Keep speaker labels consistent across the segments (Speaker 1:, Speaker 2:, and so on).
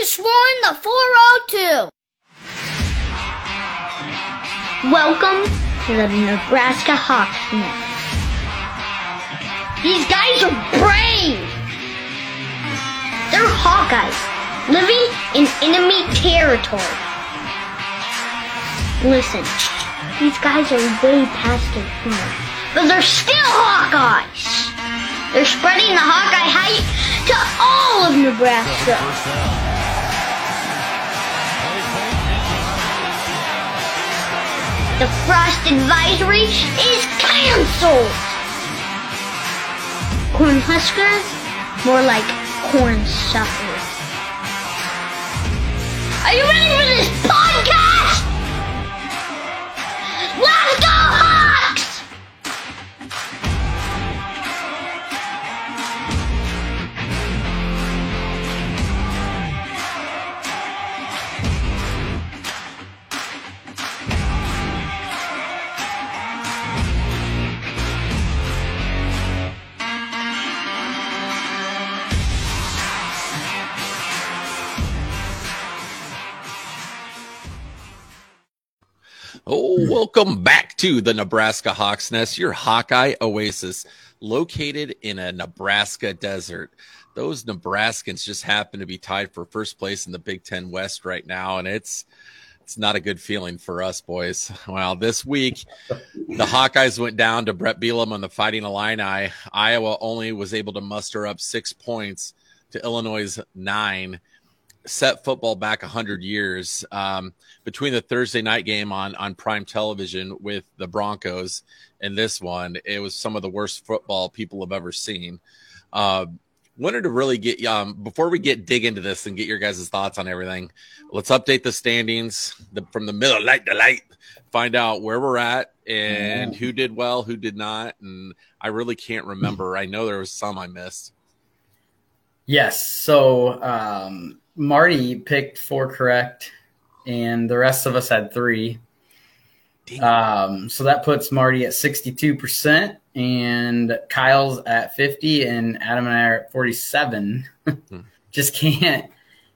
Speaker 1: Travis Warren, the 402. Welcome to the Nebraska Hawks. These guys are brave. They're Hawkeyes living in enemy territory. Listen, these guys are way past their prime, but they're still Hawkeyes. They're spreading the Hawkeye hype to all of Nebraska. The frost advisory is canceled. Cornhuskers, more like corn suckers. Are you ready for this podcast?
Speaker 2: Welcome back to the Nebraska Hawks Nest, your Hawkeye oasis, located in a Nebraska desert. Those Nebraskans just happen to be tied for first place in the Big Ten West right now, and it's it's not a good feeling for us boys. Well, this week the Hawkeyes went down to Brett Bielema on the Fighting Illini. Iowa only was able to muster up six points to Illinois' nine set football back 100 years um, between the thursday night game on on prime television with the broncos and this one it was some of the worst football people have ever seen. Uh, wanted to really get um, before we get dig into this and get your guys' thoughts on everything let's update the standings the, from the middle light to light find out where we're at and who did well who did not and i really can't remember. I know there was some i missed.
Speaker 3: Yes. So um, Marty picked four correct, and the rest of us had three. Um, so that puts Marty at 62%, and Kyle's at 50, and Adam and I are at 47. just can't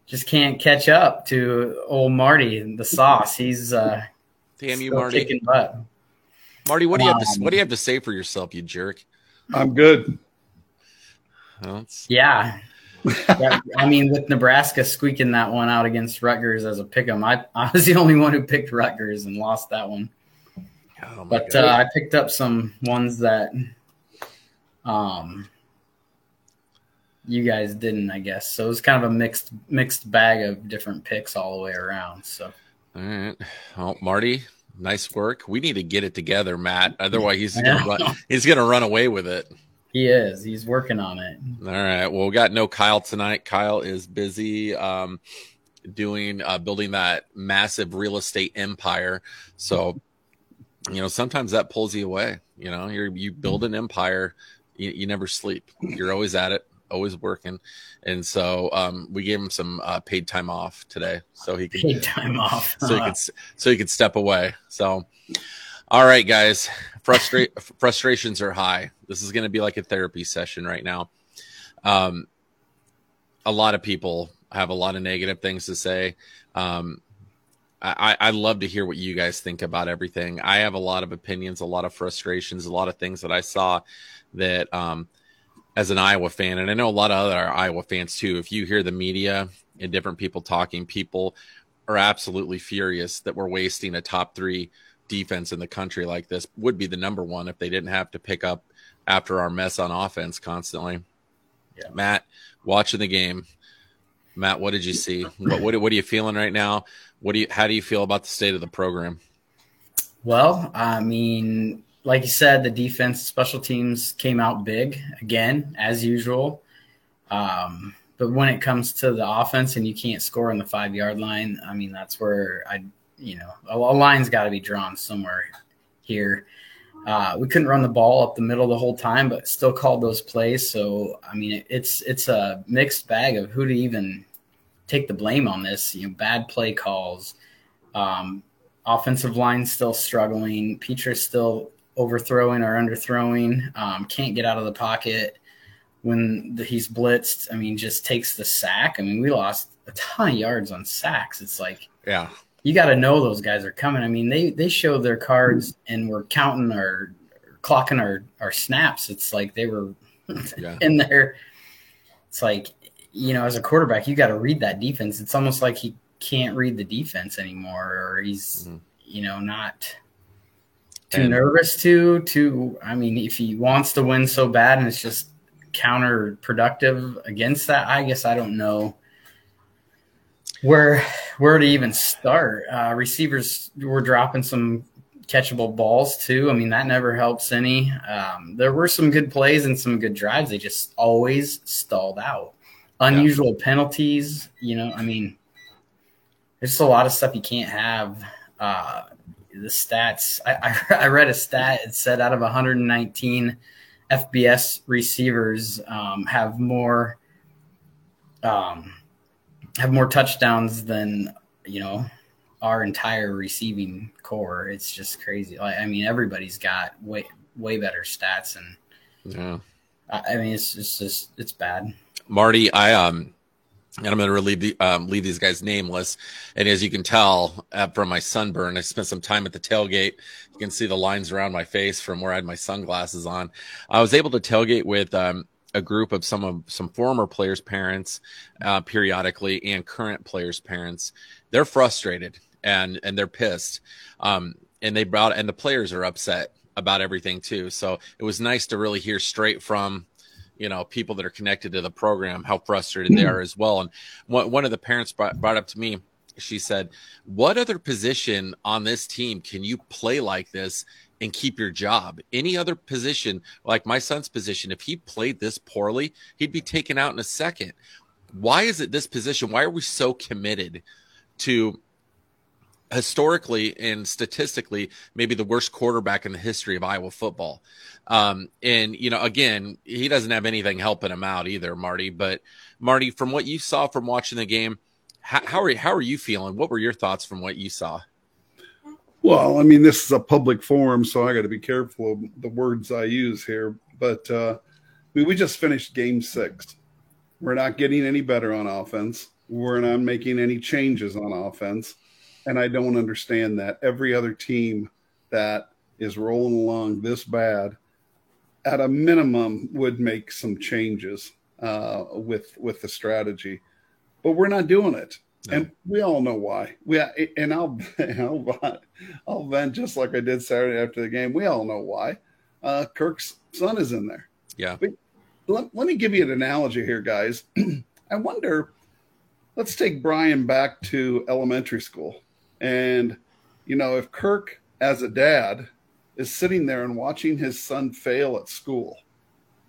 Speaker 3: just can't catch up to old Marty, the sauce. He's uh
Speaker 2: damn you marty
Speaker 3: kicking butt.
Speaker 2: marty what do you have to
Speaker 3: Um,
Speaker 2: what do you have to say for yourself you jerk
Speaker 4: I'm good.
Speaker 2: Well,
Speaker 3: Yeah. Yeah, I mean, with Nebraska squeaking that one out against Rutgers as a pick 'em, I, I was the only one who picked Rutgers and lost that one.
Speaker 2: oh
Speaker 3: But uh, I picked up some ones that um you guys didn't, I guess. So it was kind of a mixed mixed bag of different picks all the way around. So
Speaker 2: All right. Well, Marty, nice work. We need to get it together, Matt. Otherwise, he's gonna run, he's gonna run away with it.
Speaker 3: He is. He's working on it.
Speaker 2: All right. Well, we got no Kyle tonight. Kyle is busy um, doing uh, building that massive real estate empire. So, you know, sometimes that pulls you away. You know, you're you build an empire, you, you never sleep. You're always at it, always working. And so, um, we gave him some uh, paid time off today, so he could
Speaker 3: Paid time off.
Speaker 2: so he could so he could step away. So, all right, guys, frustrate frustrations are high. This is going to be like a therapy session right now. Um, a lot of people have a lot of negative things to say. Um, I, I love to hear what you guys think about everything. I have a lot of opinions, a lot of frustrations, a lot of things that I saw that, um, as an Iowa fan, and I know a lot of other Iowa fans too. If you hear the media and different people talking, people are absolutely furious that we're wasting a top three defense in the country like this. Would be the number one if they didn't have to pick up after our mess on offense constantly.
Speaker 3: Yeah.
Speaker 2: Matt, watching the game. Matt, what did you see? What, what what are you feeling right now? What do you how do you feel about the state of the program?
Speaker 3: Well, I mean, like you said, the defense, special teams came out big again, as usual. Um, but when it comes to the offense and you can't score on the five yard line, I mean, that's where I, you know, a, a line's got to be drawn somewhere here. Uh, we couldn't run the ball up the middle the whole time, but still called those plays. So, I mean, it, it's it's a mixed bag of who to even take the blame on this. You know, bad play calls, um, offensive line still struggling. Petras still overthrowing or underthrowing. Um, can't get out of the pocket when the, he's blitzed. I mean, just takes the sack. I mean, we lost a ton of yards on sacks. It's like
Speaker 2: yeah,
Speaker 3: you got to know those guys are coming. I mean, they they showed their cards and we're counting our clocking our our snaps. It's like they were
Speaker 2: yeah.
Speaker 3: in there. It's like you know, as a quarterback, you got to read that defense. It's almost like he can't read the defense anymore, or he's
Speaker 2: Mhm.
Speaker 3: you know not too
Speaker 2: And-
Speaker 3: nervous to to. I mean, if he wants to win so bad and it's just counterproductive against that, I guess I don't know where where to even start. Uh, receivers were dropping some catchable balls too. I mean, that never helps any. Um, there were some good plays and some good drives. They just always stalled out. Unusual penalties. You know, I mean, there's just a lot of stuff you can't have. Uh, the stats. I, I, I read a stat. It said out of 119 FBS receivers um, have more um, have more touchdowns than you know our entire receiving corps. It's just crazy. Like, I mean, everybody's got way way better stats, and
Speaker 2: yeah.
Speaker 3: I, I mean, it's, it's just it's bad.
Speaker 2: Marty, I um, and I'm going to relieve the, um, leave these guys nameless. And as you can tell uh, from my sunburn, I spent some time at the tailgate. You can see the lines around my face from where I had my sunglasses on. I was able to tailgate with um, a group of some of some former players' parents, uh, periodically, and current players' parents. They're frustrated and and they're pissed. Um, and they brought and the players are upset about everything too. So it was nice to really hear straight from you know people that are connected to the program how frustrated they are as well and one, one of the parents brought, brought up to me she said what other position on this team can you play like this and keep your job any other position like my son's position if he played this poorly he'd be taken out in a second why is it this position why are we so committed to historically and statistically maybe the worst quarterback in the history of Iowa football. Um, and you know, again, he doesn't have anything helping him out either, Marty. But Marty, from what you saw from watching the game, how, how are you, how are you feeling? What were your thoughts from what you saw?
Speaker 4: Well, I mean, this is a public forum, so I got to be careful of the words I use here. But uh, mean, we just finished Game Six. We're not getting any better on offense. We're not making any changes on offense, and I don't understand that. Every other team that is rolling along this bad, at a minimum, would make some changes uh, with with the strategy, but we're not doing it.
Speaker 2: No.
Speaker 4: And we all know why. We and I'll I'll I'll vent just like I did Saturday after the game. We all know why. Uh, Kirk's son is in there.
Speaker 2: Yeah.
Speaker 4: But let, let me give you an analogy here, guys. I wonder. Let's take Brian back to elementary school, and you know if Kirk, as a dad, is sitting there and watching his son fail at school,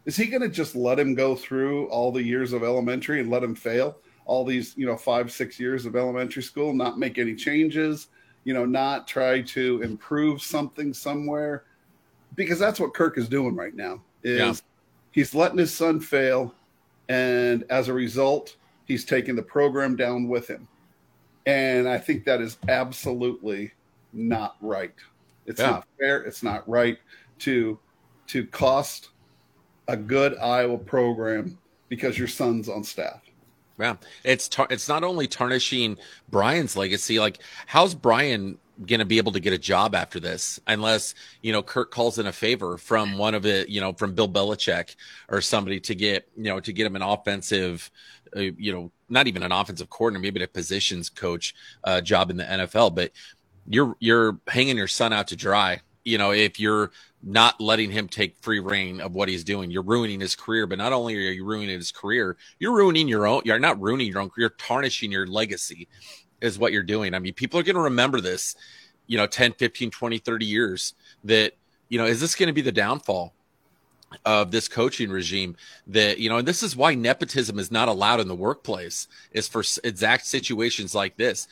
Speaker 4: is he going to just let him go through all the years of elementary and let him fail? All these you know five six years of elementary school not make any changes you know not try to improve something somewhere. Because that's what kirk is doing right now is
Speaker 2: Yeah.
Speaker 4: he's letting his son fail and as a result he's taking the program down with him. And i think that is absolutely not right. It's
Speaker 2: Yeah.
Speaker 4: not fair. It's not right to to cost a good iowa program because your son's on staff
Speaker 2: Yeah, it's tar- it's not only tarnishing Brian's legacy. Like, how's Brian going to be able to get a job after this unless you know Kirk calls in a favor from one of it, you know, from Bill Belichick or somebody to get you know to get him an offensive, uh, you know, not even an offensive coordinator, maybe a positions coach uh, job in the NFL. But you're you're hanging your son out to dry. You know, if you're not letting him take free reign of what he's doing, you're ruining his career. But not only are you ruining his career, you're ruining your own. You're not ruining your own. You're tarnishing your legacy, is what you're doing. I mean, people are going to remember this, you know, 10, 15, 20, 30 years. That you know, is this going to be the downfall? of this coaching regime that you know and this is why nepotism is not allowed in the workplace is for exact situations like this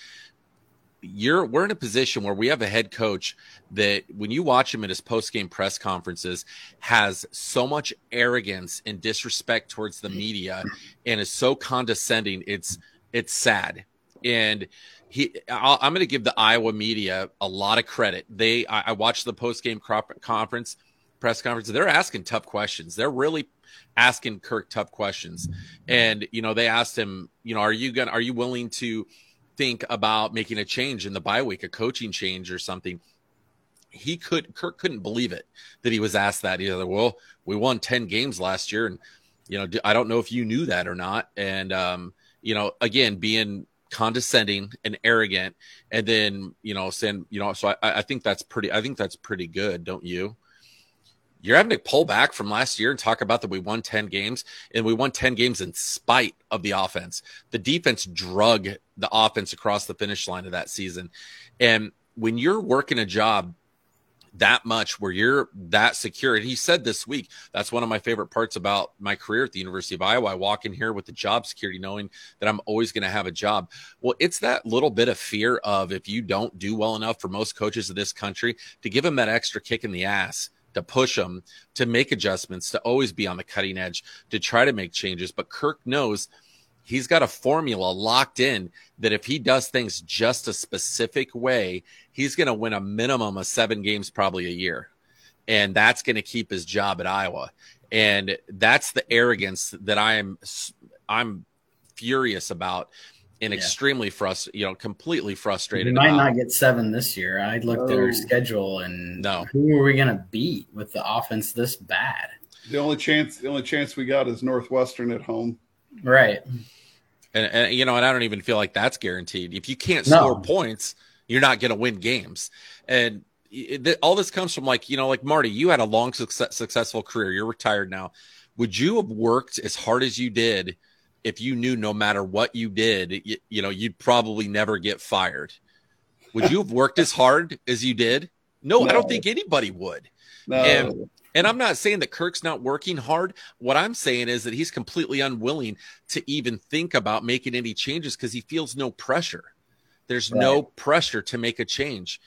Speaker 2: you're we're in a position where we have a head coach that when you watch him at his post-game press conferences has so much arrogance and disrespect towards the media and is so condescending it's it's sad and he I'll, i'm going to give the iowa media a lot of credit they i, I watched the post-game crop, conference press conference, they're asking tough questions. They're really asking Kirk tough questions. And, you know, they asked him, you know, are you to, are you willing to think about making a change in the bye week, a coaching change or something? He could, Kirk couldn't believe it that he was asked that. He was well, we won 10 games last year. And, you know, I don't know if you knew that or not. And, um, you know, again, being condescending and arrogant, and then you know saying, you know, so I, I think that's pretty. I think that's pretty good, don't you? You're having to pull back from last year and talk about that we won 10 games and we won 10 games in spite of the offense. The defense drug the offense across the finish line of that season. And when you're working a job that much where you're that secure. And he said this week, that's one of my favorite parts about my career at the University of Iowa. I walk in here with the job security, knowing that I'm always going to have a job. Well, it's that little bit of fear of if you don't do well enough for most coaches of this country to give them that extra kick in the ass to push them to make adjustments, to always be on the cutting edge, to try to make changes. But Kirk knows he's got a formula locked in that if he does things just a specific way, he's going to win a minimum of seven games probably a year. And that's going to keep his job at Iowa. And that's the arrogance that I am I'm furious about and yeah. extremely frustrated, you know, completely frustrated.
Speaker 3: We might about. not get seven this year. I looked at our oh. schedule and
Speaker 2: no.
Speaker 3: who are we going to beat with the offense this bad?
Speaker 4: The only chance, the only chance we got is Northwestern at home.
Speaker 3: Right.
Speaker 2: And, and, you know, and I don't even feel like that's guaranteed. If you can't score points, you're not going to win games. And it, all this comes from like you know, like Marty, you had a long success, successful career. You're retired now. Would you have worked as hard as you did if you knew no matter what you did, you, you know, you'd probably never get fired? Would you have worked as hard as you did? No, no. I don't think anybody would. No. And and I'm not saying that Kirk's not working hard. What I'm saying is that he's completely unwilling to even think about making any changes because he feels no pressure. There's right. no pressure to make a change.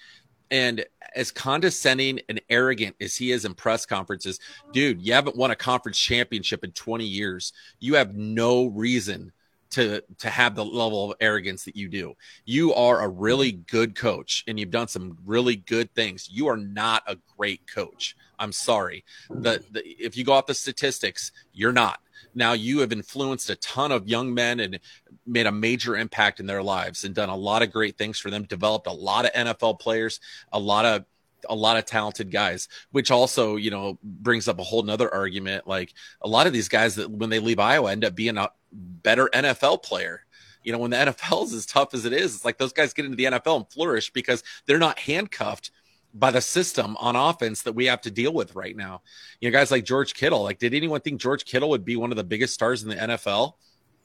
Speaker 2: And as condescending and arrogant as he is in press conferences, dude, you haven't won a conference championship in 20 years. You have no reason to to have the level of arrogance that you do. You are a really good coach and you've done some really good things. You are not a great coach. I'm sorry. The, the if you go off the statistics, you're not. Now you have influenced a ton of young men and made a major impact in their lives and done a lot of great things for them, developed a lot of NFL players, a lot of a lot of talented guys, which also, you know, brings up a whole nother argument. Like a lot of these guys that when they leave Iowa end up being a better NFL player. You know, when the NFL is as tough as it is, it's like those guys get into the NFL and flourish because they're not handcuffed by the system on offense that we have to deal with right now. You know, guys like George Kittle. Like, did anyone think George Kittle would be one of the biggest stars in the NFL?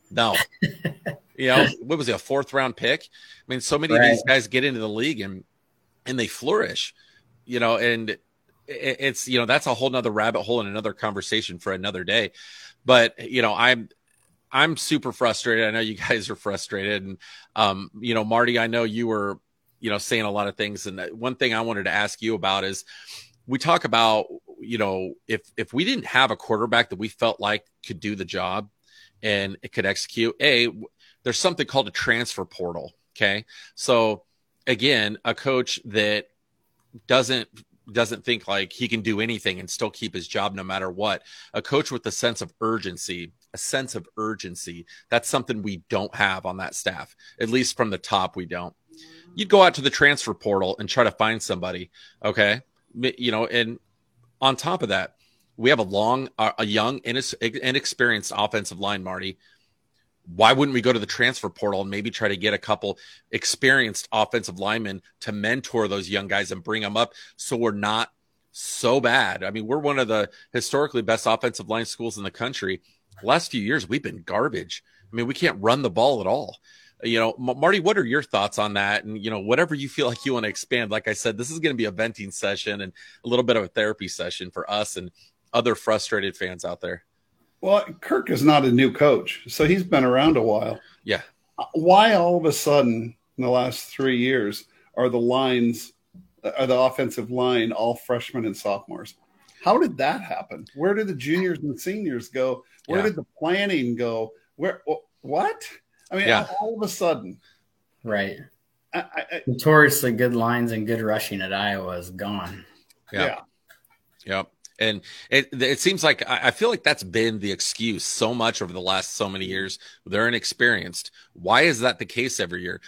Speaker 2: No. you know, what was he, a fourth round pick? I mean, so many right. of these guys get into the league and and they flourish, you know, and it's you know, that's a whole nother rabbit hole and another conversation for another day. But you know, I'm I'm super frustrated. I know you guys are frustrated. And um, you know, Marty, I know you were you know, saying a lot of things. And uh, one thing I wanted to ask you about is we talk about, you know, if if we didn't have a quarterback that we felt like could do the job and it could execute, a there's something called a transfer portal. Okay, so again, a coach that doesn't doesn't think like he can do anything and still keep his job no matter what. A coach with a sense of urgency, a sense of urgency. That's something we don't have on that staff. At least from the top, we don't you'd go out to the transfer portal and try to find somebody. Okay. You know, and on top of that, we have a long, a young, inexperienced offensive line, Marty. Why wouldn't we go to the transfer portal and maybe try to get a couple experienced offensive linemen to mentor those young guys and bring them up so we're not so bad? I mean, we're one of the historically best offensive line schools in the country. Last few years, we've been garbage. I mean, we can't run the ball at all you know marty what are your thoughts on that? And you know whatever you feel like you want to expand like i said this is going to be a venting session and a little bit of a therapy session for us and other frustrated fans out there.
Speaker 4: Well kirk is not a new coach so he's been around a while.
Speaker 2: Yeah.
Speaker 4: Uh, why all of a sudden in the last three years are the lines are the offensive line all freshmen and sophomores? How did that happen? Where did the juniors and seniors go? Where yeah. did the planning go? Where what I mean, yeah. all of a sudden,
Speaker 3: right? I, I, Notoriously good lines and good rushing at Iowa is gone.
Speaker 2: Yeah. yeah. Yep. And it it seems like I feel like that's been the excuse so much over the last so many years. They're inexperienced. Why is that the case every year?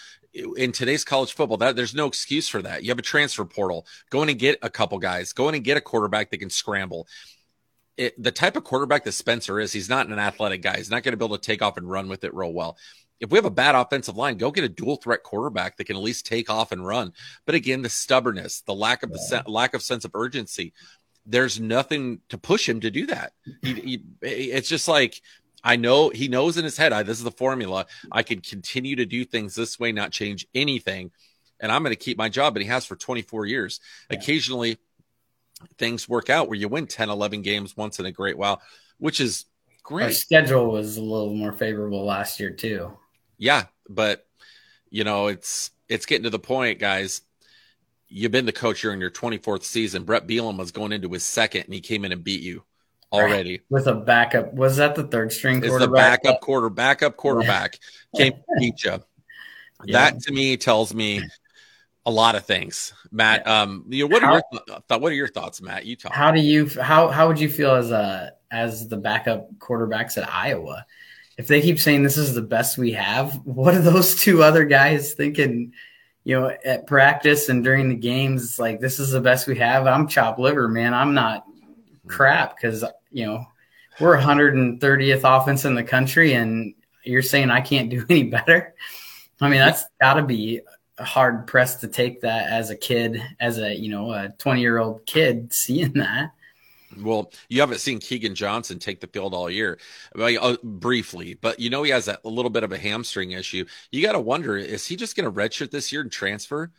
Speaker 2: In today's college football, that there's no excuse for that. You have a transfer portal. Go in and get a couple guys. Go in and get a quarterback that can scramble. It, the type of quarterback that Spencer is, he's not an athletic guy. He's not going to be able to take off and run with it real well if we have a bad offensive line, go get a dual threat quarterback that can at least take off and run. But again, the stubbornness, the lack of the se- lack of sense of urgency, there's nothing to push him to do that. He, he, it's just like I know he knows in his head, I, this is the formula. I can continue to do things this way, not change anything, and I'm going to keep my job. And he has for 24 years. Yeah. Occasionally, things work out where you win 10, 11 games once in a great while, which is great. Our
Speaker 3: schedule was a little more favorable last year too
Speaker 2: yeah, but you know, it's it's getting to the point, guys. You've been the coach here in your 24th season. Brett Bielema was going into his second, and he came in and beat you already
Speaker 3: with a backup. Was that the third string? Quarterback?
Speaker 2: It's the backup quarter, backup quarterback came beat you. Yeah. That to me tells me a lot of things, Matt. Yeah. Um, you know, what are how, your th- what are your thoughts, Matt? You talk.
Speaker 3: How do you how how would you feel as a as the backup quarterbacks at Iowa? If they keep saying this is the best we have, what are those two other guys thinking? You know, at practice and during the games, it's like this is the best we have. I'm chop liver, man. I'm not crap because you know we're 130th offense in the country, and you're saying I can't do any better. I mean, that's got to be hard pressed to take that as a kid, as a you know a 20 year old kid seeing that.
Speaker 2: Well, you haven't seen Keegan Johnson take the field all year, uh, briefly, but you know he has a little bit of a hamstring issue. You got to wonder: is he just going to redshirt this year and transfer?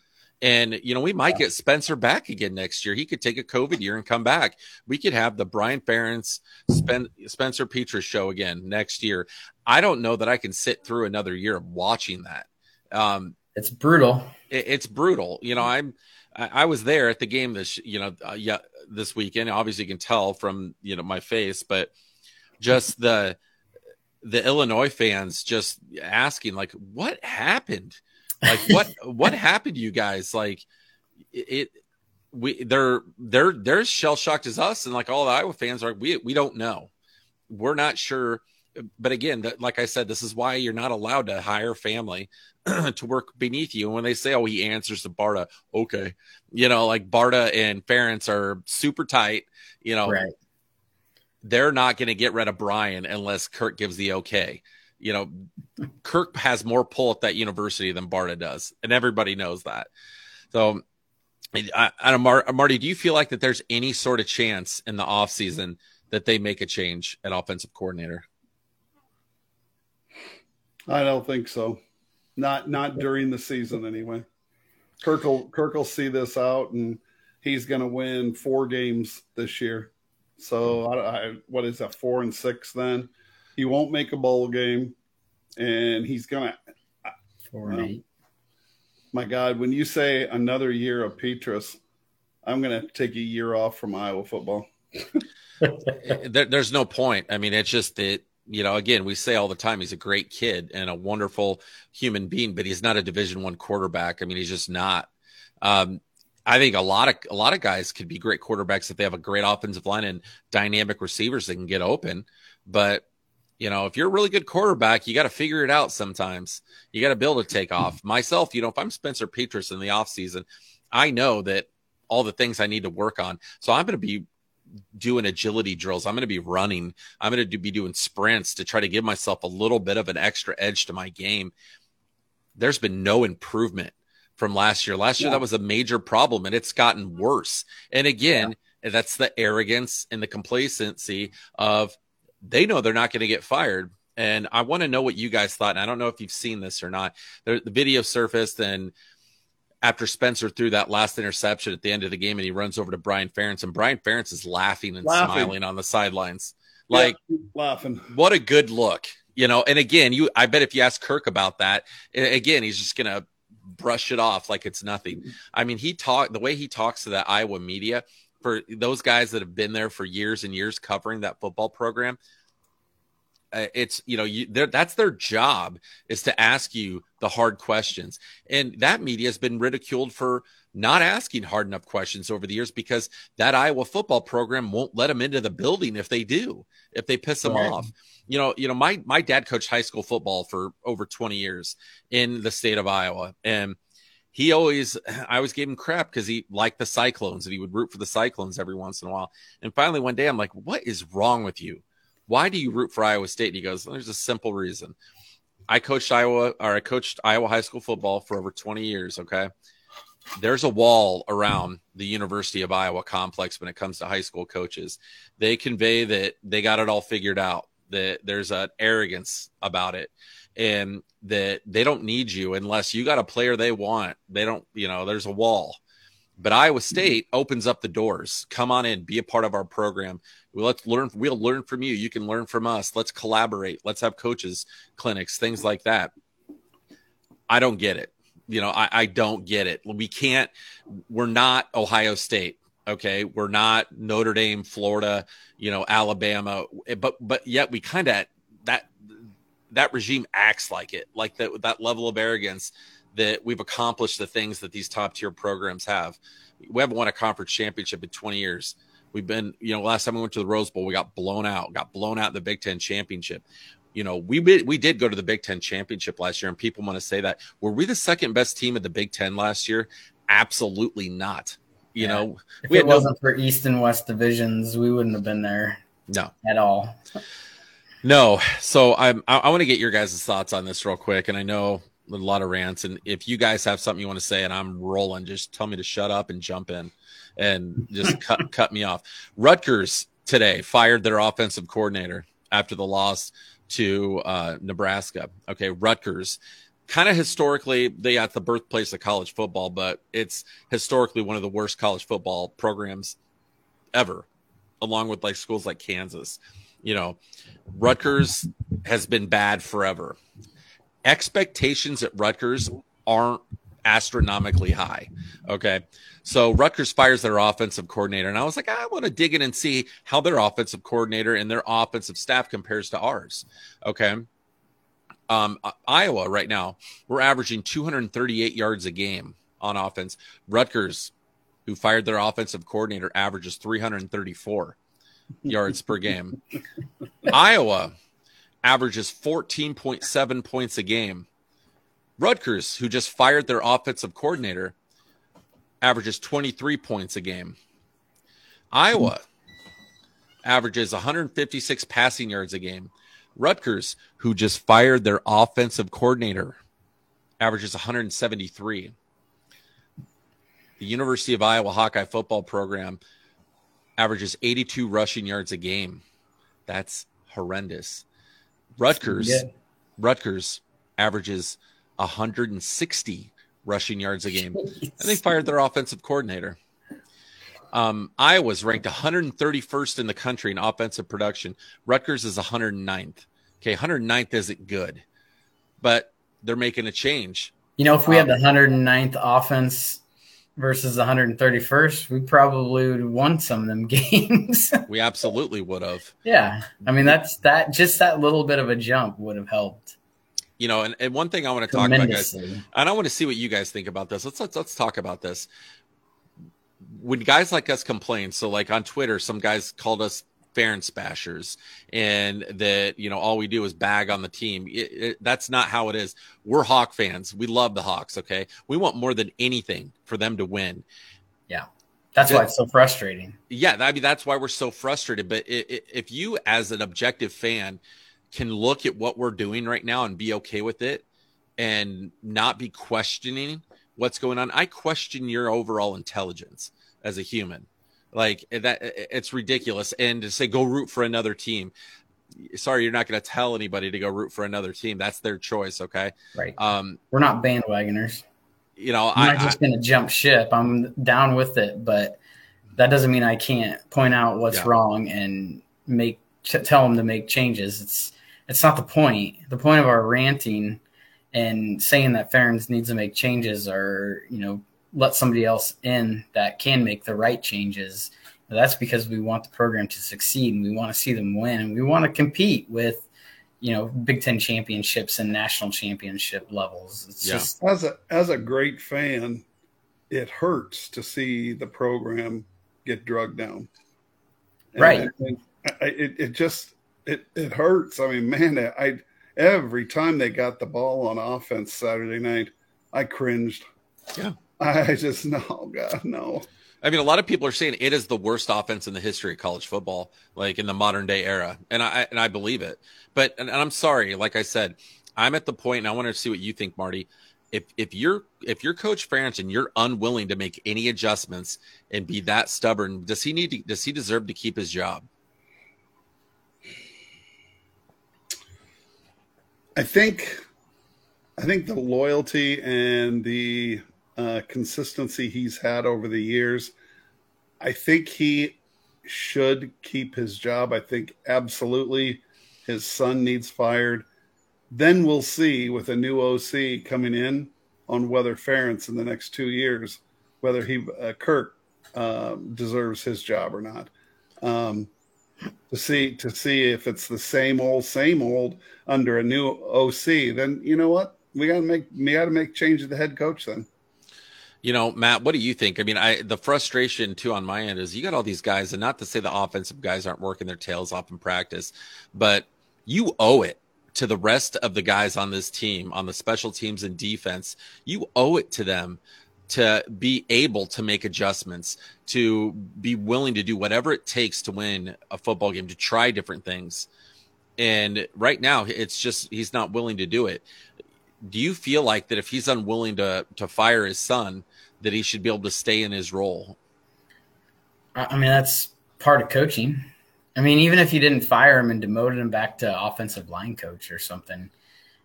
Speaker 2: And you know we might get Spencer back again next year. He could take a COVID year and come back. We could have the Brian Ferentz, Spen- Spencer Petras show again next year. I don't know that I can sit through another year of watching that. Um,
Speaker 3: it's brutal.
Speaker 2: It, it's brutal. You know, I'm. I, was there at the game this, you know, uh, yeah, this weekend. Obviously, you can tell from you know my face, but just the the Illinois fans just asking like, what happened? Like what what happened to you guys? Like it we they're they're they're shell shocked as us, and like all the Iowa fans are. We we don't know. We're not sure. But again, like I said, this is why you're not allowed to hire family to work beneath you. And when they say, "Oh, he answers to Barta," okay, you know, like Barta and Ferentz are super tight. You know, right. they're not going to get rid of Brian unless Kirk gives the okay. You know, Kirk has more pull at that university than Barta does, and everybody knows that. So, I, I Mar- Marty, do you feel like that there's any sort of chance in the off season that they make a change at offensive coordinator?
Speaker 4: I don't think so. Not not during the season anyway. Kirk will Kirk will see this out, and he's going to win four games this year. So I, I, what is that? Four and six. Then he won't make a bowl game, and he's going to.
Speaker 3: Four and eight.
Speaker 4: My God, when you say another year of Petras, I'm going to take a year off from Iowa football.
Speaker 2: there, there's no point. I mean, it's just it you know again we say all the time he's a great kid and a wonderful human being but he's not a division one quarterback. I mean he's just not. Um, i think a lot of a lot of guys could be great quarterbacks if they have a great offensive line and dynamic receivers that can get open. But you know if you're a really good quarterback you got to figure it out sometimes. You got to be able to take off. Myself you know if i'm spencer petras in the offseason i know that all the things i need to work on. So i'm going to be doing agility drills. I'm going to be running. I'm going to be doing sprints to try to give myself a little bit of an extra edge to my game. There's been no improvement from last year. Last year, that was a major problem and it's gotten worse. And again, yeah. that's the arrogance and the complacency of they know they're not going to get fired. And I want to know what you guys thought. And I don't know if you've seen this or not. The video surfaced and after Spencer threw that last interception at the end of the game and he runs over to Brian Ferentz and Brian Ferentz is laughing and laughing. smiling on the sidelines. Like
Speaker 4: yeah, laughing.
Speaker 2: What a good look. You know, and again, you I bet if you ask Kirk about that, again, he's just gonna brush it off like it's nothing. I mean, he talked the way he talks to the Iowa media for those guys that have been there for years and years covering that football program. Uh, it's you know you, that's their job is to ask you the hard questions. And that media has been ridiculed for not asking hard enough questions over the years because that iowa football program won't let them into the building if they do if they piss them right. off. You know you know my my dad coached high school football for over 20 years in the state of iowa. And he always i always gave him crap because he liked the cyclones and he would root for the cyclones every once in a while. And finally one day i'm like what is wrong with you why do you root for Iowa State? And he goes, there's a simple reason. I coached Iowa or I coached Iowa high school football for over 20 years. Okay. There's a wall around the University of Iowa complex when it comes to high school coaches. They convey that they got it all figured out, that there's an arrogance about it, and that they don't need you unless you got a player they want. They don't, you know, there's a wall. But Iowa State opens up the doors. Come on in, be a part of our program. Let's learn. We'll learn from you. You can learn from us. Let's collaborate. Let's have coaches, clinics, things like that. I don't get it. You know, I, I don't get it. We can't. We're not Ohio State. Okay, we're not Notre Dame, Florida. You know, Alabama. But but yet we kind of that that regime acts like it, like that that level of arrogance that we've accomplished the things that these top tier programs have. We haven't won a conference championship in 20 years. We've been, you know, last time we went to the Rose Bowl, we got blown out, got blown out in the Big Ten championship. You know, we we did go to the Big Ten championship last year, and people want to say that were we the second best team of the Big Ten last year? Absolutely not. You yeah. know,
Speaker 3: if it wasn't no, for East and West divisions, we wouldn't have been there.
Speaker 2: No,
Speaker 3: at all.
Speaker 2: No. So I'm, I, I want to get your guys' thoughts on this real quick. And I know a lot of rants. And if you guys have something you want to say and I'm rolling, just tell me to shut up and jump in and just cut cut me off. Rutgers today fired their offensive coordinator after the loss to uh, Nebraska. Okay, Rutgers, kind of historically, they got the birthplace of college football, but it's historically one of the worst college football programs ever, along with like schools like Kansas. You know, Rutgers has been bad forever expectations at Rutgers aren't astronomically high. Okay. So Rutgers fires their offensive coordinator. And I was like, I want to dig in and see how their offensive coordinator and their offensive staff compares to ours. Okay. Um, Iowa right now, we're averaging 238 yards a game on offense. Rutgers, who fired their offensive coordinator, averages 334 yards per game. Iowa, averages 14.7 points a game. Rutgers, who just fired their offensive coordinator, averages 23 points a game. Iowa averages 156 passing yards a game. Rutgers, who just fired their offensive coordinator, averages 173. The University of Iowa Hawkeye football program averages 82 rushing yards a game. That's horrendous. Rutgers, yeah. Rutgers averages 160 rushing yards a game, and they fired their offensive coordinator. Um, Iowa's ranked 131st in the country in offensive production. Rutgers is 109th. Okay, 109th isn't good, but they're making a change.
Speaker 3: You know, if we um, had the 109th offense versus 131st, we probably would have won some of them games.
Speaker 2: we absolutely would have.
Speaker 3: Yeah. I mean, that's that just that little bit of a jump would have helped.
Speaker 2: You know, and, and one thing I want to talk about, guys, and I want to see what you guys think about this. Let's, let's let's talk about this. When guys like us complain, so like on Twitter, some guys called us Ferentz bashers and that you know all we do is bag on the team. It, it, that's not how it is. We're Hawk fans. We love the Hawks. Okay, we want more than anything for them to win.
Speaker 3: Yeah, that's why it's so frustrating.
Speaker 2: Yeah, I mean that's why we're so frustrated. But if you, as an objective fan, can look at what we're doing right now and be okay with it, and not be questioning what's going on, I question your overall intelligence as a human. Like eh, that, eh, eh, it's ridiculous. And to say go root for another team, sorry, you're not going to tell anybody to go root for another team. That's their choice. Okay,
Speaker 3: right. Um, we're not bandwagoners.
Speaker 2: You know,
Speaker 3: I'm not I, just going to jump ship. I'm down with it, but that doesn't mean I can't point out what's yeah. wrong and make tell them to make changes. It's it's not the point. The point of our ranting and saying that Ferentz needs to make changes or you know let somebody else in that can make the right changes. That's because we want the program to succeed and we want to see them win and we want to compete with, you know Big Ten championships and national championship levels. It's
Speaker 2: Yeah.
Speaker 3: just
Speaker 4: as a as a great fan, it hurts to see the program get drugged down. And-
Speaker 3: Right.
Speaker 4: and I- it it just it it hurts. I mean, man, I every time they got the ball on offense Saturday night, I cringed.
Speaker 2: Yeah.
Speaker 4: I just no God no.
Speaker 2: I mean, a lot of people are saying it is the worst offense in the history of college football, like in the modern day era, and I and I believe it. But and, and I'm sorry, like I said, I'm at the point, and I want to see what you think, Marty. If if you're if you're Coach Ferentz and you're unwilling to make any adjustments and be that stubborn, does he need to, does he deserve to keep his job?
Speaker 4: I think, I think the loyalty and the uh, consistency he's had over the years, I think he should keep his job. I think absolutely his son needs fired. Then we'll see with a new OC coming in on whether Ferentz in the next two years, whether he uh, Kirk uh, deserves his job or not. Um, to see to see if it's the same old same old under a new OC, then you know what we got to make we got to make change of the head coach. Then
Speaker 2: You know, Matt, what do you think? I mean, I the frustration too on my end is you got all these guys, and not to say the offensive guys aren't working their tails off in practice, but you owe it to the rest of the guys on this team, on the special teams and defense. You owe it to them to be able to make adjustments, to be willing to do whatever it takes to win a football game, to try different things. And right now, it's just he's not willing to do it. Do you feel like that if he's unwilling to to fire his son, that he should be able to stay in his role?
Speaker 3: I mean, that's part of coaching. I mean, even if you didn't fire him and demoted him back to offensive line coach or something,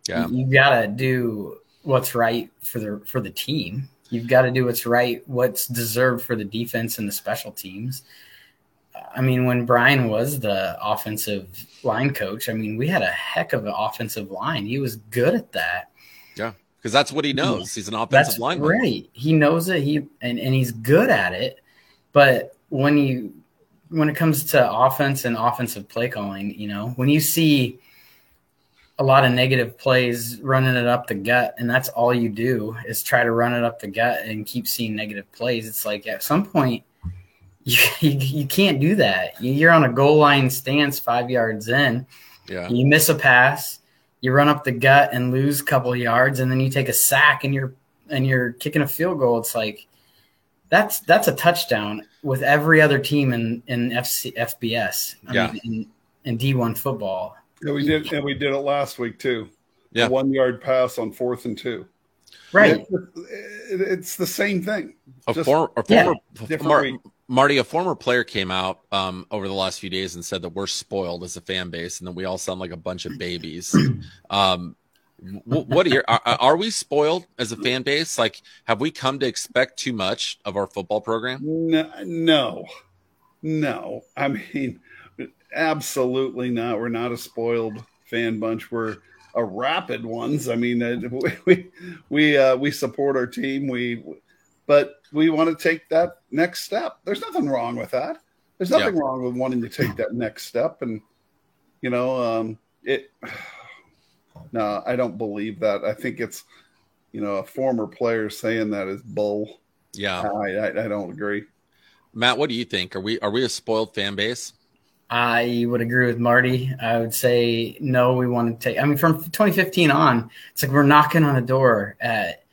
Speaker 2: Yeah.
Speaker 3: you, you got to do what's right for the for the team. You've got to do what's right, what's deserved for the defense and the special teams. I mean, when Brian was the offensive line coach, I mean, we had a heck of an offensive line. He was good at that.
Speaker 2: Because that's what he knows. He's an offensive
Speaker 3: That's
Speaker 2: lineman.
Speaker 3: right. He knows it. He and, and he's good at it. But when you when it comes to offense and offensive play calling, you know, when you see a lot of negative plays running it up the gut, and that's all you do is try to run it up the gut and keep seeing negative plays. It's like at some point you, you, you can't do that. You're on a goal line stance five yards in.
Speaker 2: Yeah.
Speaker 3: You miss a pass, you run up the gut and lose a couple yards, and then you take a sack and you're and you're kicking a field goal. It's like that's that's a touchdown with every other team in in FC, FBS. I
Speaker 2: Yeah.
Speaker 3: mean, in, in D1 football.
Speaker 4: yeah, we did and we did it last week too.
Speaker 2: Yeah.
Speaker 4: a one yard pass on fourth and two.
Speaker 3: Right.
Speaker 4: It- it's the same thing.
Speaker 2: A,
Speaker 4: Just
Speaker 2: for, a
Speaker 3: Yeah.
Speaker 2: former
Speaker 4: different
Speaker 2: Mar-
Speaker 4: week.
Speaker 2: Marty, a former player came out um, over the last few days and said that we're spoiled as a fan base, and that we all sound like a bunch of babies. um, wh- what are your are, are we spoiled as a fan base? Like, have we come to expect too much of our football program?
Speaker 4: No, no, no. I mean, absolutely not. We're not a spoiled fan bunch. We're a rapid ones. I mean, uh, we we we, uh, we support our team. We, but we want to take that next step. There's nothing wrong with that. There's nothing wrong with wanting to take that next step. And you know, um, it. No, I don't believe that. I think it's, you know, a former player saying that is bull.
Speaker 2: Yeah,
Speaker 4: I, I, I don't agree.
Speaker 2: Matt, what do you think? Are we are we a spoiled fan base?
Speaker 3: I would agree with Marty. I would say no. We want to take. I mean, from 2015 on, it's like we're knocking on a door at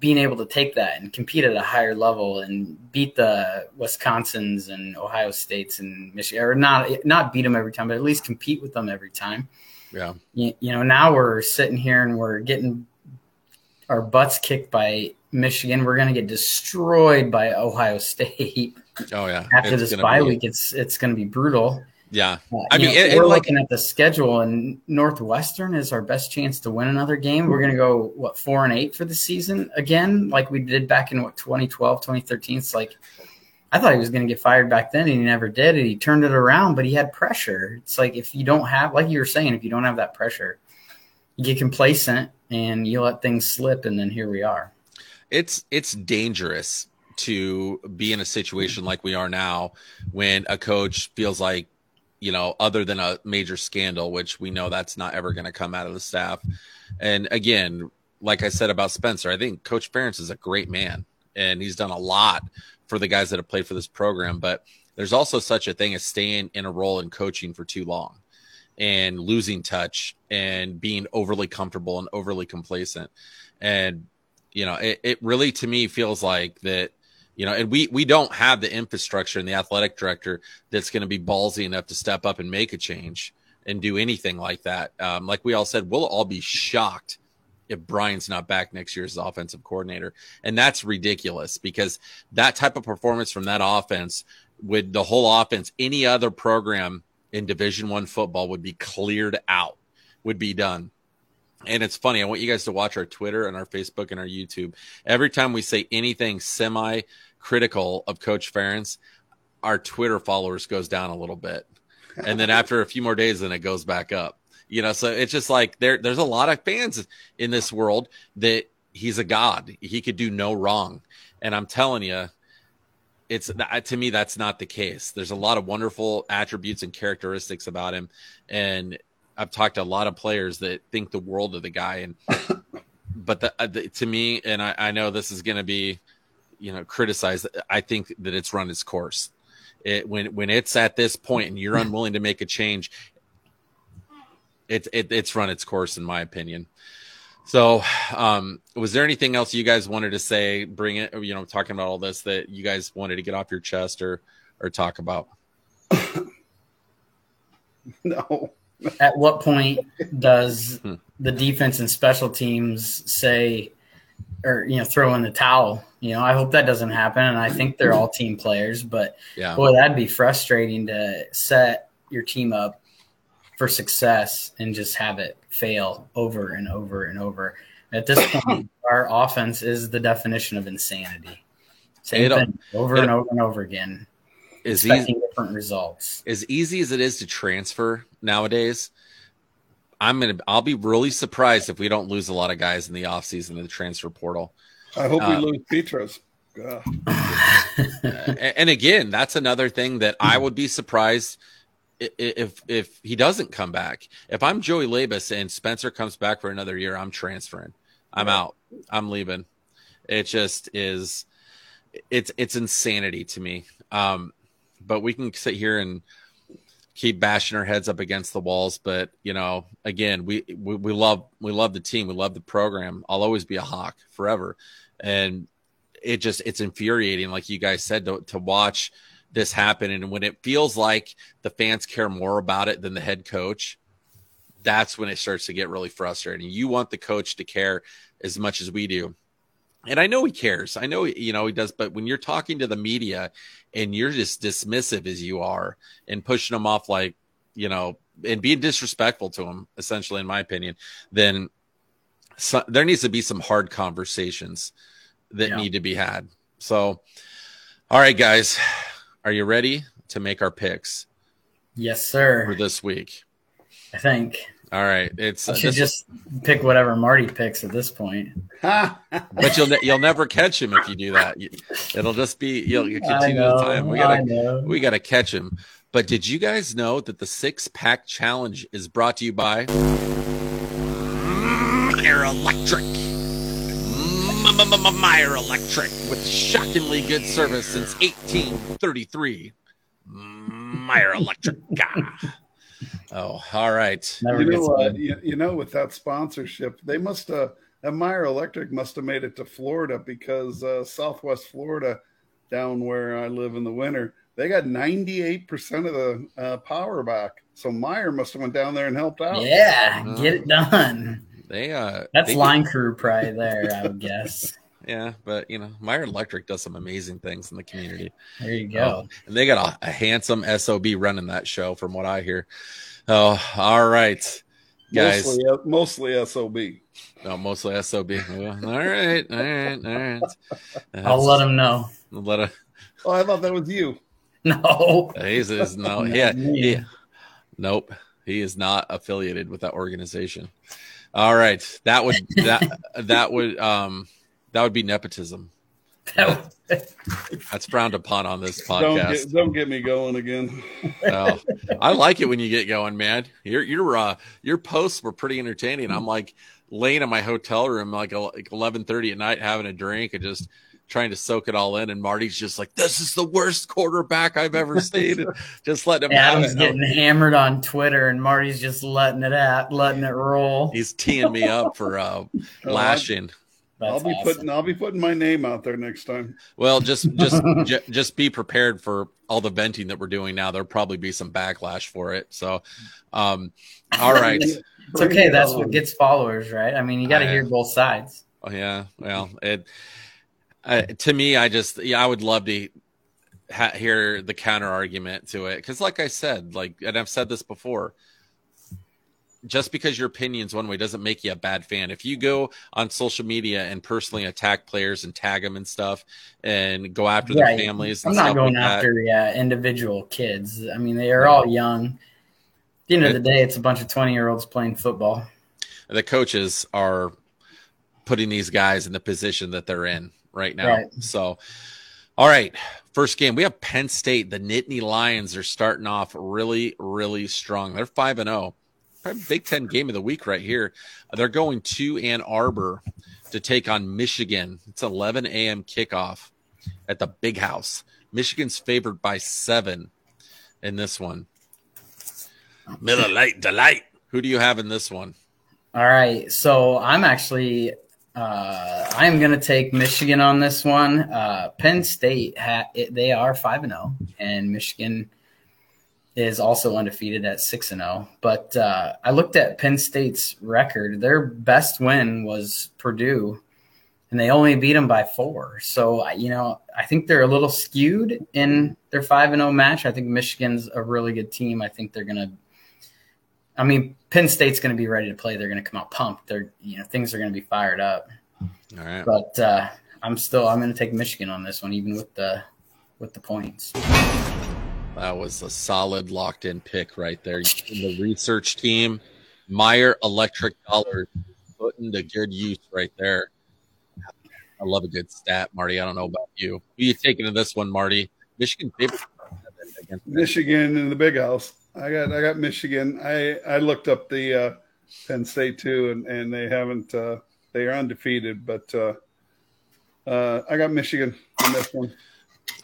Speaker 3: being able to take that and compete at a higher level and beat the Wisconsins and Ohio States and Michigan, or not not beat them every time, but at least compete with them every time.
Speaker 2: Yeah,
Speaker 3: You, you know, now we're sitting here and we're getting our butts kicked by Michigan. We're going to get destroyed by Ohio State
Speaker 2: oh yeah.
Speaker 3: after
Speaker 2: It's
Speaker 3: this bye
Speaker 2: be-
Speaker 3: week. It's it's going to be brutal.
Speaker 2: Yeah,
Speaker 3: Uh,
Speaker 2: I mean,
Speaker 3: know,
Speaker 2: it- it
Speaker 3: we're
Speaker 2: like-
Speaker 3: looking at the schedule, and Northwestern is our best chance to win another game. We're going to go what four and eight for the season again, like we did back in what 2012, 2013. It's like I thought he was going to get fired back then, and he never did. And he turned it around, but he had pressure. It's like if you don't have, like you were saying, if you don't have that pressure, you get complacent and you let things slip, and then here we are.
Speaker 2: it's it's dangerous to be in a situation like we are now when a coach feels like you know, other than a major scandal, which we know that's not ever going to come out of the staff. And again, like I said about Spencer, I think Coach Ferentz is a great man and he's done a lot for the guys that have played for this program. But there's also such a thing as staying in a role in coaching for too long and losing touch and being overly comfortable and overly complacent. And, you know, it, it really to me feels like that you know, and we we don't have the infrastructure and the athletic director that's going to be ballsy enough to step up and make a change and do anything like that. Um, like we all said, we'll all be shocked if Brian's not back next year as offensive coordinator, and that's ridiculous because that type of performance from that offense, with the whole offense, any other program in Division One football would be cleared out, would be done. And it's funny. I want you guys to watch our Twitter and our Facebook and our YouTube. Every time we say anything semi critical of Coach Ferentz, our Twitter followers goes down a little bit, and then after a few more days, then it goes back up. You know, so it's just like there. There's a lot of fans in this world that he's a god. He could do no wrong, and I'm telling you, it's to me that's not the case. There's a lot of wonderful attributes and characteristics about him, and I've talked to a lot of players that think the world of the guy, and but the, the, to me, and I, I know this is going to be you know criticize i think that it's run its course. It, when when it's at this point and you're unwilling to make a change it, it it's run its course in my opinion. So um was there anything else you guys wanted to say bring it you know talking about all this that you guys wanted to get off your chest or or talk about?
Speaker 4: No.
Speaker 3: At what point does hmm. the defense and special teams say or you know throw in the towel. You know, I hope that doesn't happen, and I think they're all team players. But yeah. boy, that'd be frustrating to set your team up for success and just have it fail over and over and over. At this point, our offense is the definition of insanity. Same thing over and over and over again. Is easy, different results.
Speaker 2: As easy as it is to transfer nowadays, I'm gonna I'll be really surprised if we don't lose a lot of guys in the offseason in the transfer portal.
Speaker 4: I hope we uh, lose Petras.
Speaker 2: and again, that's another thing that I would be surprised if if he doesn't come back. If I'm Joey Labas and Spencer comes back for another year, I'm transferring. I'm out. I'm leaving. It just is. It's it's insanity to me. Um, but we can sit here and keep bashing our heads up against the walls. But you know, again, we, we we, love we love the team, we love the program. I'll always be a hawk forever, and it just it's infuriating, like you guys said, to, to watch this happen. And when it feels like the fans care more about it than the head coach, that's when it starts to get really frustrating. You want the coach to care as much as we do. And I know he cares. I know, you know, he does. But when you're talking to the media and you're just dismissive as you are and pushing them off like, you know, and being disrespectful to them, essentially, in my opinion, then so, there needs to be some hard conversations that yeah. need to be had. So, all right, guys, are you ready to make our picks?
Speaker 3: Yes, sir.
Speaker 2: For this week,
Speaker 3: I think.
Speaker 2: All right, it's
Speaker 3: I uh, should just pick whatever Marty picks at this point.
Speaker 2: but you'll you'll never catch him if you do that. It'll just be you'll you continue know, the time. We gotta we gotta catch him. But did you guys know that the six pack challenge is brought to you by Meyer Electric? Mm, Meyer Electric with shockingly good service since 1833. Meyer Electric. Oh, all right.
Speaker 4: You know, uh, you, you, know, with that sponsorship, they must have. Uh, Meyer Electric must have made it to Florida because uh, Southwest Florida, down where I live in the winter, they got 98% of the uh, power back. So Meyer must have went down there and helped out.
Speaker 3: Yeah, get it done.
Speaker 2: They uh,
Speaker 3: that's
Speaker 2: they
Speaker 3: line crew pride there, I would guess.
Speaker 2: Yeah, but you know, Meyer Electric does some amazing things in the community.
Speaker 3: There you go.
Speaker 2: Oh, and they got a, a, handsome SOB running that show, from what I hear. Oh, all right, guys.
Speaker 4: Mostly, uh, mostly SOB.
Speaker 2: No, mostly SOB. all right, all right, all right.
Speaker 3: That's, I'll let him know.
Speaker 2: Let him.
Speaker 4: Oh, I thought that was you.
Speaker 3: No,
Speaker 2: he's, he's no, yeah, yeah, nope. He is not affiliated with that organization. All right, that would that that would um that would be nepotism.
Speaker 3: That
Speaker 2: That's frowned upon on this
Speaker 4: Don't
Speaker 2: podcast.
Speaker 4: get, don't get me going again.
Speaker 2: Oh, I like it when you get going, man. Your your uh, your posts were pretty entertaining. I'm like laying in my hotel room like like 11:30 at night having a drink and just trying to soak it all in. And Marty's just like, "This is the worst quarterback I've ever seen." And just letting him have
Speaker 3: Adam's
Speaker 2: it.
Speaker 3: getting hammered on Twitter, and Marty's just letting it out, letting it roll.
Speaker 2: He's teeing me up for uh,
Speaker 4: Oh,
Speaker 2: lashing.
Speaker 3: That's
Speaker 4: I'll be
Speaker 3: awesome.
Speaker 4: putting I'll be putting my name out there next time.
Speaker 2: Well, just just ju- just be prepared for all the venting that we're doing now. There'll probably be some backlash for it. So, um, all right.
Speaker 3: It's okay. That's what gets followers, right? I mean, you got to hear both sides.
Speaker 2: Oh, yeah. Well, it uh, to me, I just yeah, I would love to ha- hear the counter argument to it because, like I said, like and I've said this before. Just because your opinion's one way doesn't make you a bad fan. If you go on social media and personally attack players and tag them and stuff, and go after their families,
Speaker 3: I'm
Speaker 2: and
Speaker 3: not
Speaker 2: stuff
Speaker 3: going
Speaker 2: like that,
Speaker 3: after yeah, uh, individual kids. I mean, they are all young. At the end of the day, it's a bunch of 20 year olds playing football.
Speaker 2: the coaches are putting these guys in the position that they're in right now.
Speaker 3: Right.
Speaker 2: So, all right, first game we have Penn State. The Nittany Lions are starting off really, really strong. They're five and zero. Probably Big Ten game of the week right here. They're going to Ann Arbor to take on Michigan. It's 11 a.m. kickoff at the Big House. Michigan's favored by seven in this one. Miller Lite delight. Who do you have in this one?
Speaker 3: All right. So I'm actually uh, I'm going to take Michigan on this one. Uh, Penn State ha- it, they are five and zero, and Michigan is also undefeated at six and zero. But uh, I looked at Penn State's record. Their best win was Purdue, and they only beat them by four. So I- you know I think they're a little skewed in their five and zero match. I think Michigan's a really good team. I think they're going to I mean, Penn State's going to be ready to play. They're going to come out pumped. They're, you know, things are going to be fired up.
Speaker 2: All right.
Speaker 3: But uh, I'm still, I'm going to take Michigan on this one, even with the, with the points.
Speaker 2: That was a solid locked in pick right there. In the research team, Meyer Electric Dollars putting to good use right there. I love a good stat, Marty. I don't know about you. Who you taking in this one, Marty? Michigan
Speaker 4: Michigan in the big house. I got I got Michigan. I I looked up the uh, Penn State too, and and they haven't. Uh, they are undefeated, but uh, uh, I got Michigan in this one.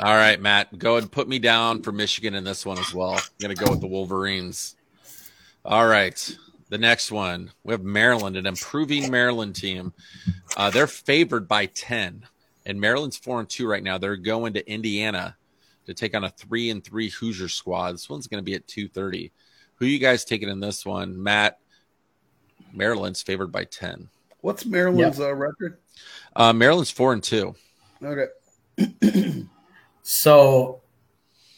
Speaker 2: All right, Matt, go ahead and put me down for Michigan in this one as well. I'm going to go with the Wolverines. All right. The next one, we have Maryland, an improving Maryland team. Uh, they're favored by 10, and Maryland's 4 and 2 right now. They're going to Indiana to take on a 3 and 3 Hoosier squad. This one's going to be at 2:30. Who you guys taking in this one? Matt, Maryland's favored by 10.
Speaker 4: What's Maryland's uh, record?
Speaker 2: Uh, Maryland's 4 and 2.
Speaker 4: Okay,
Speaker 3: So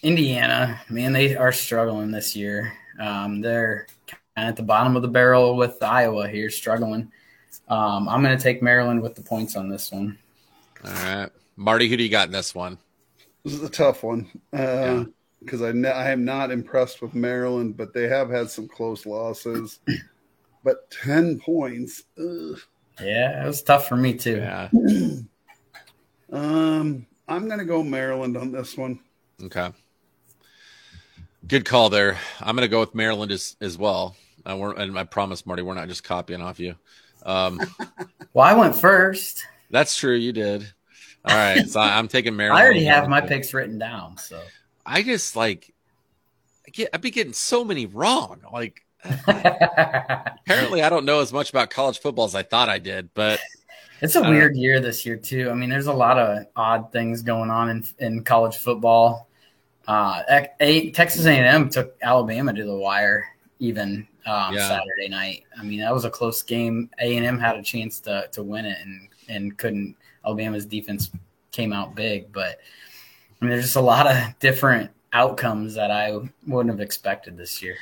Speaker 3: Indiana, man, they are struggling this year. Um, they're kind of at the bottom of the barrel with Iowa here, struggling. Um, I'm going to take Maryland with the points on this one.
Speaker 2: All right. Marty, who do you got in this one?
Speaker 4: this is a tough one
Speaker 2: Yeah.
Speaker 4: because I ne- I am not impressed with Maryland, but they have had some close losses. But ten points. Ugh.
Speaker 3: Yeah, it was tough for me too.
Speaker 2: Yeah.
Speaker 4: Um, I'm gonna go Maryland on this one.
Speaker 2: Okay. Good call there. I'm going to go with Maryland as as well. Uh, we're, and I promise, Marty, we're not just copying off you. Um,
Speaker 3: Well, I went first.
Speaker 2: that's true. You did. All right. So I- I'm taking Maryland.
Speaker 3: I already have my picks written down. So
Speaker 2: I just like, I get, I've been getting so many wrong. Like, apparently, I don't know as much about college football as I thought I did. But
Speaker 3: it's a weird year this year too. I mean, there's a lot of odd things going on in in college football. Uh, a, Texas A&M took Alabama to the wire even um,
Speaker 2: Yeah.
Speaker 3: Saturday night. I mean, that was a close game. A&M had a chance to to win it and and couldn't. Alabama's defense came out big, but I mean, there's just a lot of different outcomes that I wouldn't have expected this year.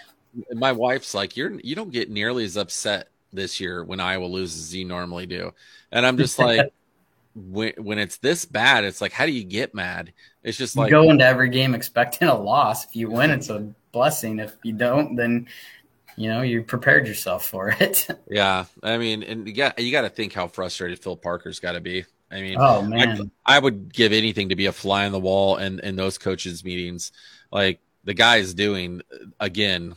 Speaker 2: my wife's like, "You're you don't get nearly as upset this year when Iowa loses as you normally do," and I'm just like. When, when it's this bad, it's like, how do you get mad? It's just
Speaker 3: You
Speaker 2: like,
Speaker 3: go into every game expecting a loss. If you win, it's a blessing. If you don't, then You know, you prepared yourself for it.
Speaker 2: Yeah, I mean, and you got you got to think how frustrated Phil Parker's got to be. I mean,
Speaker 3: oh
Speaker 2: I,
Speaker 3: man,
Speaker 2: I would give anything to be a fly on the wall in in those coaches' meetings. Like the guy is doing again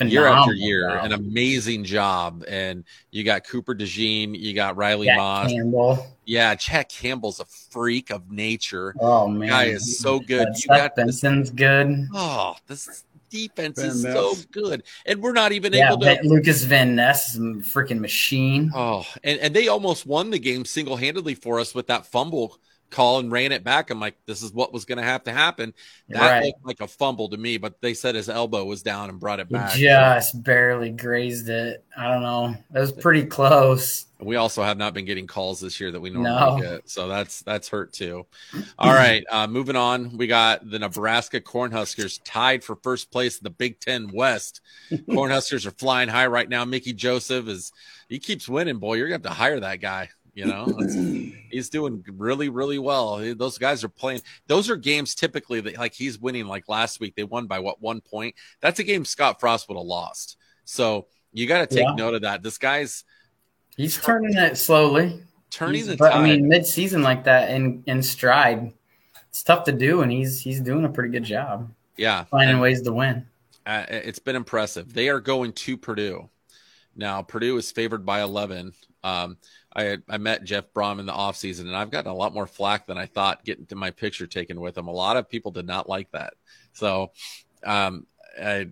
Speaker 2: year after year
Speaker 3: job.
Speaker 2: an amazing job, and you got Cooper DeJean, you got Riley
Speaker 3: Jack
Speaker 2: Moss,
Speaker 3: Campbell.
Speaker 2: yeah, Jack Campbell's a freak of nature.
Speaker 3: Oh man,
Speaker 2: Guy is so good.
Speaker 3: Uh,
Speaker 2: You
Speaker 3: Seth
Speaker 2: got this-
Speaker 3: Benson's good.
Speaker 2: Oh, this defense
Speaker 4: Van
Speaker 2: is
Speaker 4: Ness.
Speaker 2: so good, and we're not even
Speaker 3: Yeah,
Speaker 2: able to.
Speaker 3: Lucas Van Ness is a freaking machine.
Speaker 2: Oh, and, and they almost won the game single handedly for us with that fumble call and ran it back. I'm like, this is what was going to have to happen. That
Speaker 3: right.
Speaker 2: looked like a fumble to me, but they said his elbow was down and brought it
Speaker 3: He
Speaker 2: back.
Speaker 3: just barely grazed it. I don't know. That was pretty close.
Speaker 2: We also have not been getting calls this year that we normally
Speaker 3: No.
Speaker 2: get, so that's that's hurt too. All right, uh, moving on. We got the Nebraska Cornhuskers tied for first place in the Big Ten West. Cornhuskers are flying high right now. Mickey Joseph is he keeps winning. Boy, you're gonna have to hire that guy. You know, he's doing really really well. Those guys are playing. Those are games typically that like he's winning. Like last week, they won by what one point. That's a game Scott Frost would have lost. So you got to take
Speaker 3: Yeah.
Speaker 2: note of that. This guy's
Speaker 3: He's turning it slowly.
Speaker 2: turning
Speaker 3: He's-
Speaker 2: the
Speaker 3: but. I mean, mid-season like that in in stride, it's tough to do, and he's he's doing a pretty good job
Speaker 2: yeah,
Speaker 3: finding
Speaker 2: and,
Speaker 3: ways to win.
Speaker 2: uh, it's been impressive. They are going to Purdue. Now, Purdue is favored by 11. Um, I, I met Jeff Brohm in the offseason, and I've gotten a lot more flack than I thought getting to my picture taken with him. A lot of people did not like that. So um, I,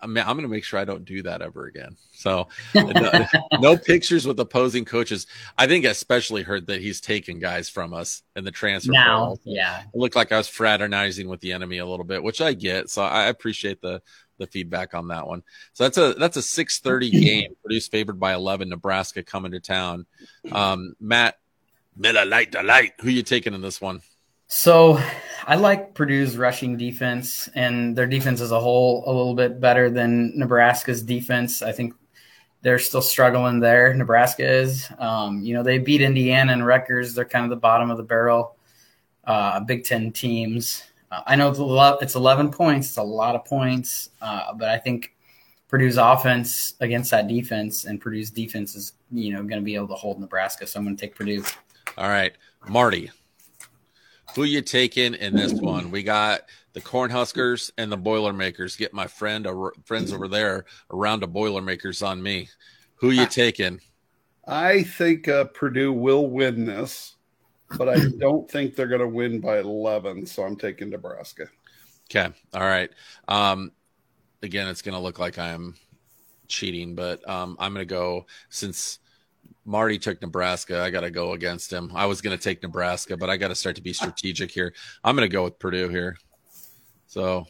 Speaker 2: I'm, I'm going to make sure I don't do that ever again. So no, no pictures with opposing coaches. I think I especially heard that he's taken guys from us in the transfer
Speaker 3: now,
Speaker 2: portal.
Speaker 3: yeah,
Speaker 2: It looked like I was fraternizing with the enemy a little bit, which I get. So I appreciate the the feedback on that one. So that's a that's a six thirty game. Purdue's favored by eleven. Nebraska coming to town. Um, Matt Miller Lite the light. Who you taking in this one?
Speaker 3: So I like Purdue's rushing defense and their defense as a whole a little bit better than Nebraska's defense. I think they're still struggling there. Nebraska is. Um, you know, they beat Indiana and Rutgers. They're kind of the bottom of the barrel. Uh, Big Ten teams. Uh, I know it's, a lot, it's 11 points. It's a lot of points. Uh, but I think Purdue's offense against that defense and Purdue's defense is, you know, going to be able to hold Nebraska. So I'm going to take Purdue.
Speaker 2: All right, Marty. Who you taking in this one? We got the Cornhuskers and the Boilermakers. Get my friend or friends over there around the Boilermakers on me. Who you taking?
Speaker 4: I think uh, Purdue will win this, but I don't think they're going to win by 11. So I'm taking Nebraska.
Speaker 2: Okay. All right. Um, again, it's going to look like I'm cheating, but um, I'm going to go since Marty took Nebraska. I got to go against him. I was going to take Nebraska, but I got to start to be strategic here. I'm going to go with Purdue here. So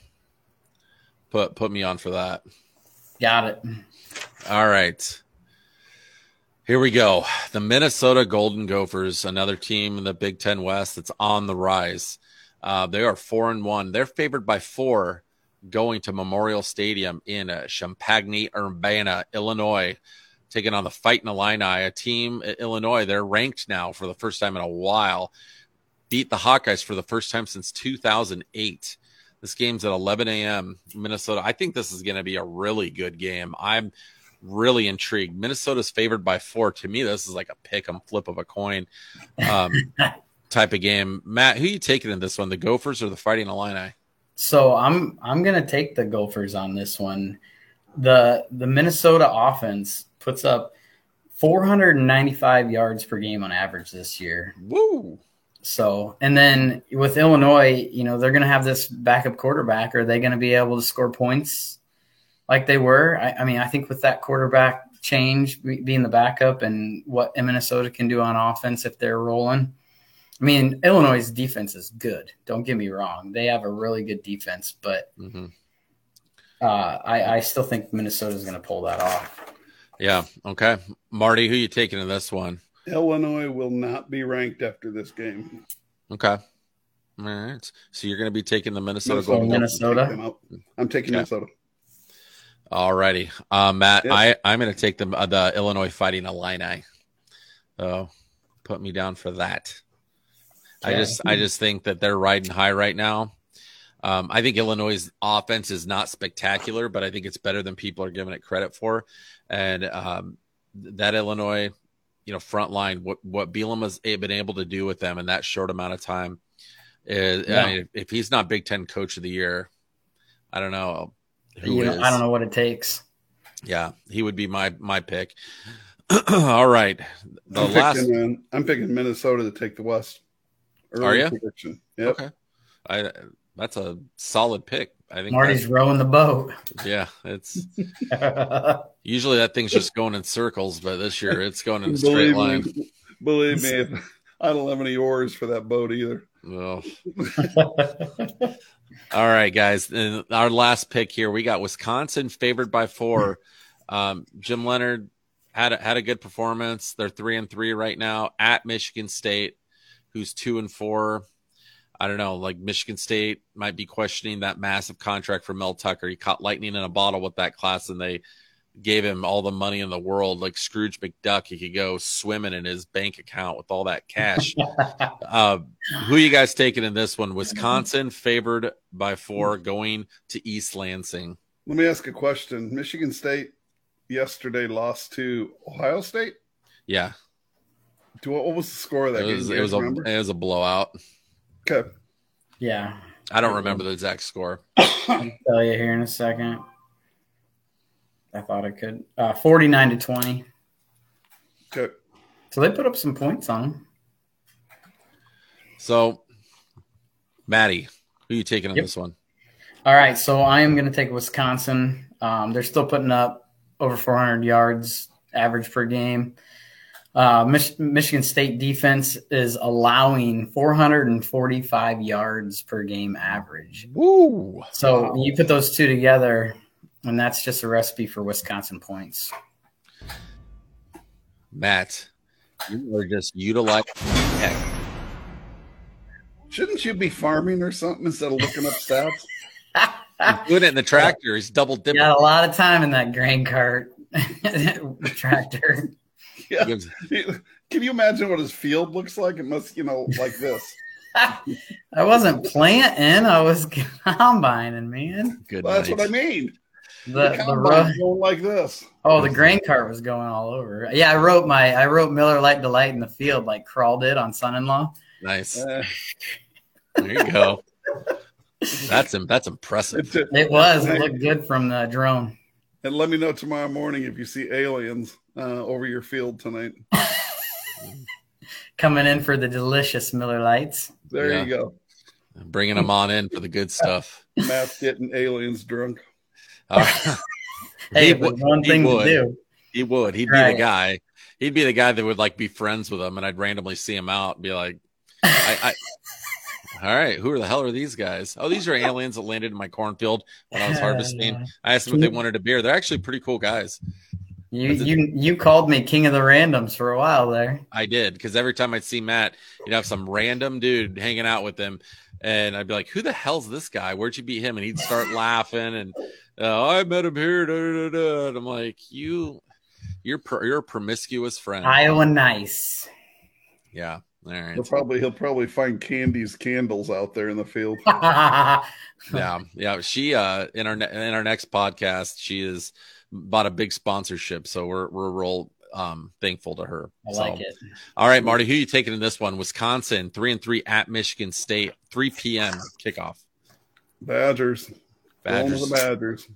Speaker 2: put put me on for that.
Speaker 3: Got it.
Speaker 2: All right. Here we go. The Minnesota Golden Gophers, another team in the Big Ten West that's on the rise. Uh, they are four and one. They're favored by four going to Memorial Stadium in uh, Champaign, Urbana, Illinois, taking on the Fighting Illini, a team Illinois. They're ranked now for the first time in a while. Beat the Hawkeyes for the first time since 2008. This game's at 11 a.m. Minnesota. I think this is going to be a really good game. I'm really intrigued. Minnesota's favored by four. To me, this is like a pick 'em flip of a coin um, type of game. Matt, who are you taking in this one? The Gophers or the Fighting Illini?
Speaker 3: So I'm I'm gonna take the Gophers on this one. The the Minnesota offense puts up 495 yards per game on average this year.
Speaker 2: Woo!
Speaker 3: So and then with Illinois, you know they're gonna have this backup quarterback. Are they gonna be able to score points like they were? I, I mean, I think with that quarterback change being the backup and what Minnesota can do on offense if they're rolling. I mean, Illinois' defense is good. Don't get me wrong; they have a really good defense, but
Speaker 2: hmm
Speaker 3: uh, I, I still think Minnesota is going to pull that off.
Speaker 2: Yeah. Okay. Marty, who you taking in this one?
Speaker 4: Illinois will not be ranked after this game.
Speaker 2: Okay. All right. So you're going to be taking the Minnesota
Speaker 4: Minnesota.
Speaker 2: Golden Gophers.
Speaker 3: Minnesota.
Speaker 4: Take them out. I'm taking
Speaker 2: Okay.
Speaker 4: Minnesota.
Speaker 2: All righty. Uh, Matt,
Speaker 4: Yes.
Speaker 2: I, I'm going to take the, uh, the Illinois Fighting Illini. So put me down for that. I just I just think that they're riding high right now. Um, I think Illinois' offense is not spectacular, but I think it's better than people are giving it credit for. And um, that Illinois, you know, front line, what what Bielema has been able to do with them in that short amount of time is,
Speaker 3: Yeah.
Speaker 2: I mean, if he's not Big Ten Coach of the Year, I don't know
Speaker 3: You know,
Speaker 2: is.
Speaker 3: I don't know what it takes.
Speaker 2: Yeah, he would be my my pick. All right, the
Speaker 4: I'm
Speaker 2: last.
Speaker 4: picking, uh, I'm picking Minnesota to take the West.
Speaker 2: Are ya?
Speaker 4: prediction. Yep.
Speaker 2: Okay, I that's a solid pick. I think.
Speaker 3: Marty's rowing the boat.
Speaker 2: yeah, it's usually that thing's just going in circles, but this year it's going in a straight
Speaker 4: Believe
Speaker 2: line.
Speaker 4: me, believe me, I don't have any oars for that boat either.
Speaker 2: Oh. All right, guys. And our last pick here, we got Wisconsin favored by four. Um, Jim Leonhard had a, had a good performance. They're three and three right now at Michigan State, who's two and four. I don't know. Like Michigan State might be questioning that massive contract for Mel Tucker. He caught lightning in a bottle with that class, and they gave him all the money in the world. Like Scrooge McDuck, he could go swimming in his bank account with all that cash. uh, who you guys taking in this one? Wisconsin favored by four, going to East Lansing.
Speaker 4: Let me ask a question. Michigan State yesterday lost to Ohio State.
Speaker 2: Yeah,
Speaker 4: Do what, what was the score of that
Speaker 2: it
Speaker 4: game?
Speaker 2: was
Speaker 4: Do
Speaker 2: it was a it was a blowout.
Speaker 4: Okay.
Speaker 3: yeah,
Speaker 2: I don't remember the exact score.
Speaker 3: I'll tell you here in a second. I thought I could. Uh, 49 to 20.
Speaker 4: Okay.
Speaker 3: So they put up some points on them.
Speaker 2: So, Maddie, who are you taking on
Speaker 3: Yep.
Speaker 2: this one?
Speaker 3: All right, so I am going to take Wisconsin. Um, they're still putting up over 400 yards average per game. Uh, Mich- Michigan State defense is allowing 445 yards per game average.
Speaker 2: Woo!
Speaker 3: So you put those two together, and that's just a recipe for Wisconsin points.
Speaker 2: Matt, you are just utilizing. Heck,
Speaker 4: Shouldn't you be farming or something instead of looking up stats?
Speaker 2: he's doing it in the tractor. He's double dipping.
Speaker 3: Got a lot of time in that grain cart tractor.
Speaker 4: Yeah. Can you imagine what his field looks like? It must, you know, like this.
Speaker 3: I wasn't planting; I was combining, man.
Speaker 2: Good
Speaker 4: Well, that's what I mean.
Speaker 3: The
Speaker 4: The
Speaker 3: the
Speaker 4: combine's going like this.
Speaker 3: oh, the grain cart was going all over. Yeah, I wrote my I wrote Miller Lite Delight in the field like crawled it on Son-in-Law.
Speaker 2: Nice.
Speaker 4: Uh,
Speaker 2: There you go. That's that's impressive.
Speaker 4: a-
Speaker 3: It was. It looked good from the drone.
Speaker 4: and let me know tomorrow morning if you see aliens uh, over your field tonight.
Speaker 3: Coming in for the delicious Miller Lites.
Speaker 4: There
Speaker 2: Yeah.
Speaker 4: you go.
Speaker 2: Bringing them on in for the good stuff.
Speaker 4: Matt's getting aliens drunk.
Speaker 2: Uh, All right.
Speaker 3: Hey,
Speaker 2: He
Speaker 3: it
Speaker 2: would-
Speaker 3: one
Speaker 2: he
Speaker 3: thing
Speaker 2: would.
Speaker 3: to do.
Speaker 2: He would. He'd be the guy. He'd be the guy that would like be friends with them, and I'd randomly see him out and be like, I, I All right, who are the hell are these guys? Oh, these are aliens that landed in my cornfield when I was harvesting. I asked them if they wanted a beer. They're actually pretty cool guys.
Speaker 3: You you you called me king of the randoms for a while there.
Speaker 2: I did because every time I'd see Matt, you'd have some random dude hanging out with him, and I'd be like, "Who the hell's this guy? Where'd you meet him?" And he'd start laughing, and I met him here. Da, da, da. And I'm like, "You, you're pro- you're a promiscuous friend."
Speaker 3: Iowa nice.
Speaker 2: yeah. All right.
Speaker 4: He'll probably he'll probably find Candy's candles out there in the field.
Speaker 2: Yeah yeah she uh in our ne- in our next podcast she is bought a big sponsorship so we're we're real um thankful to her So,
Speaker 3: like it.
Speaker 2: all right marty who you taking in this one wisconsin three and three at michigan state 3 p.m kickoff
Speaker 4: Badgers.
Speaker 2: Badgers.
Speaker 4: the Badgers.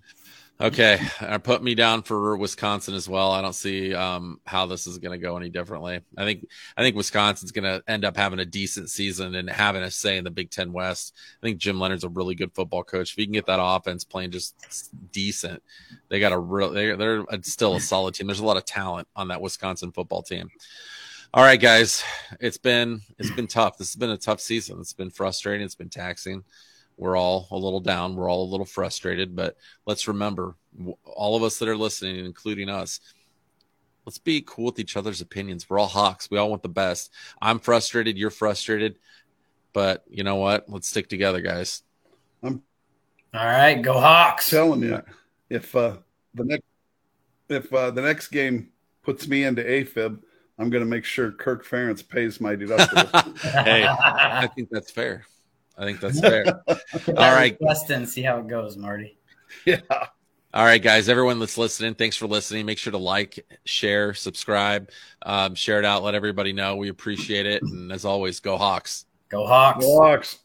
Speaker 2: okay I put me down for wisconsin as well. I don't see um how this is going to go any differently. I think i think wisconsin's going to end up having a decent season and having a say in the big ten west. I think jim leonhard's a really good football coach. If he can get that offense playing just decent they got a real they're, they're still a solid team. There's a lot of talent on that wisconsin football team. All right guys it's been it's been tough. This has been a tough season. It's been frustrating. It's been taxing we're all a little down we're all a little frustrated but let's remember all of us that are listening including us let's be cool with each other's opinions. We're all hawks. We all want the best. I'm frustrated you're frustrated but you know what? Let's stick together guys.
Speaker 3: I'm All right, go Hawks.
Speaker 4: telling you, if uh, the next if uh, the next game puts me into AFib, I'm going to make sure Kirk Ferentz pays my deductible.
Speaker 2: hey i think that's fair I think that's fair. All right.
Speaker 3: request in, see how it goes, Marty.
Speaker 4: Yeah.
Speaker 2: All right, guys, everyone that's listening, thanks for listening. Make sure to like, share, subscribe, um, share it out, let everybody know. We appreciate it. And as always, go Hawks.
Speaker 3: Go Hawks.
Speaker 4: Walks.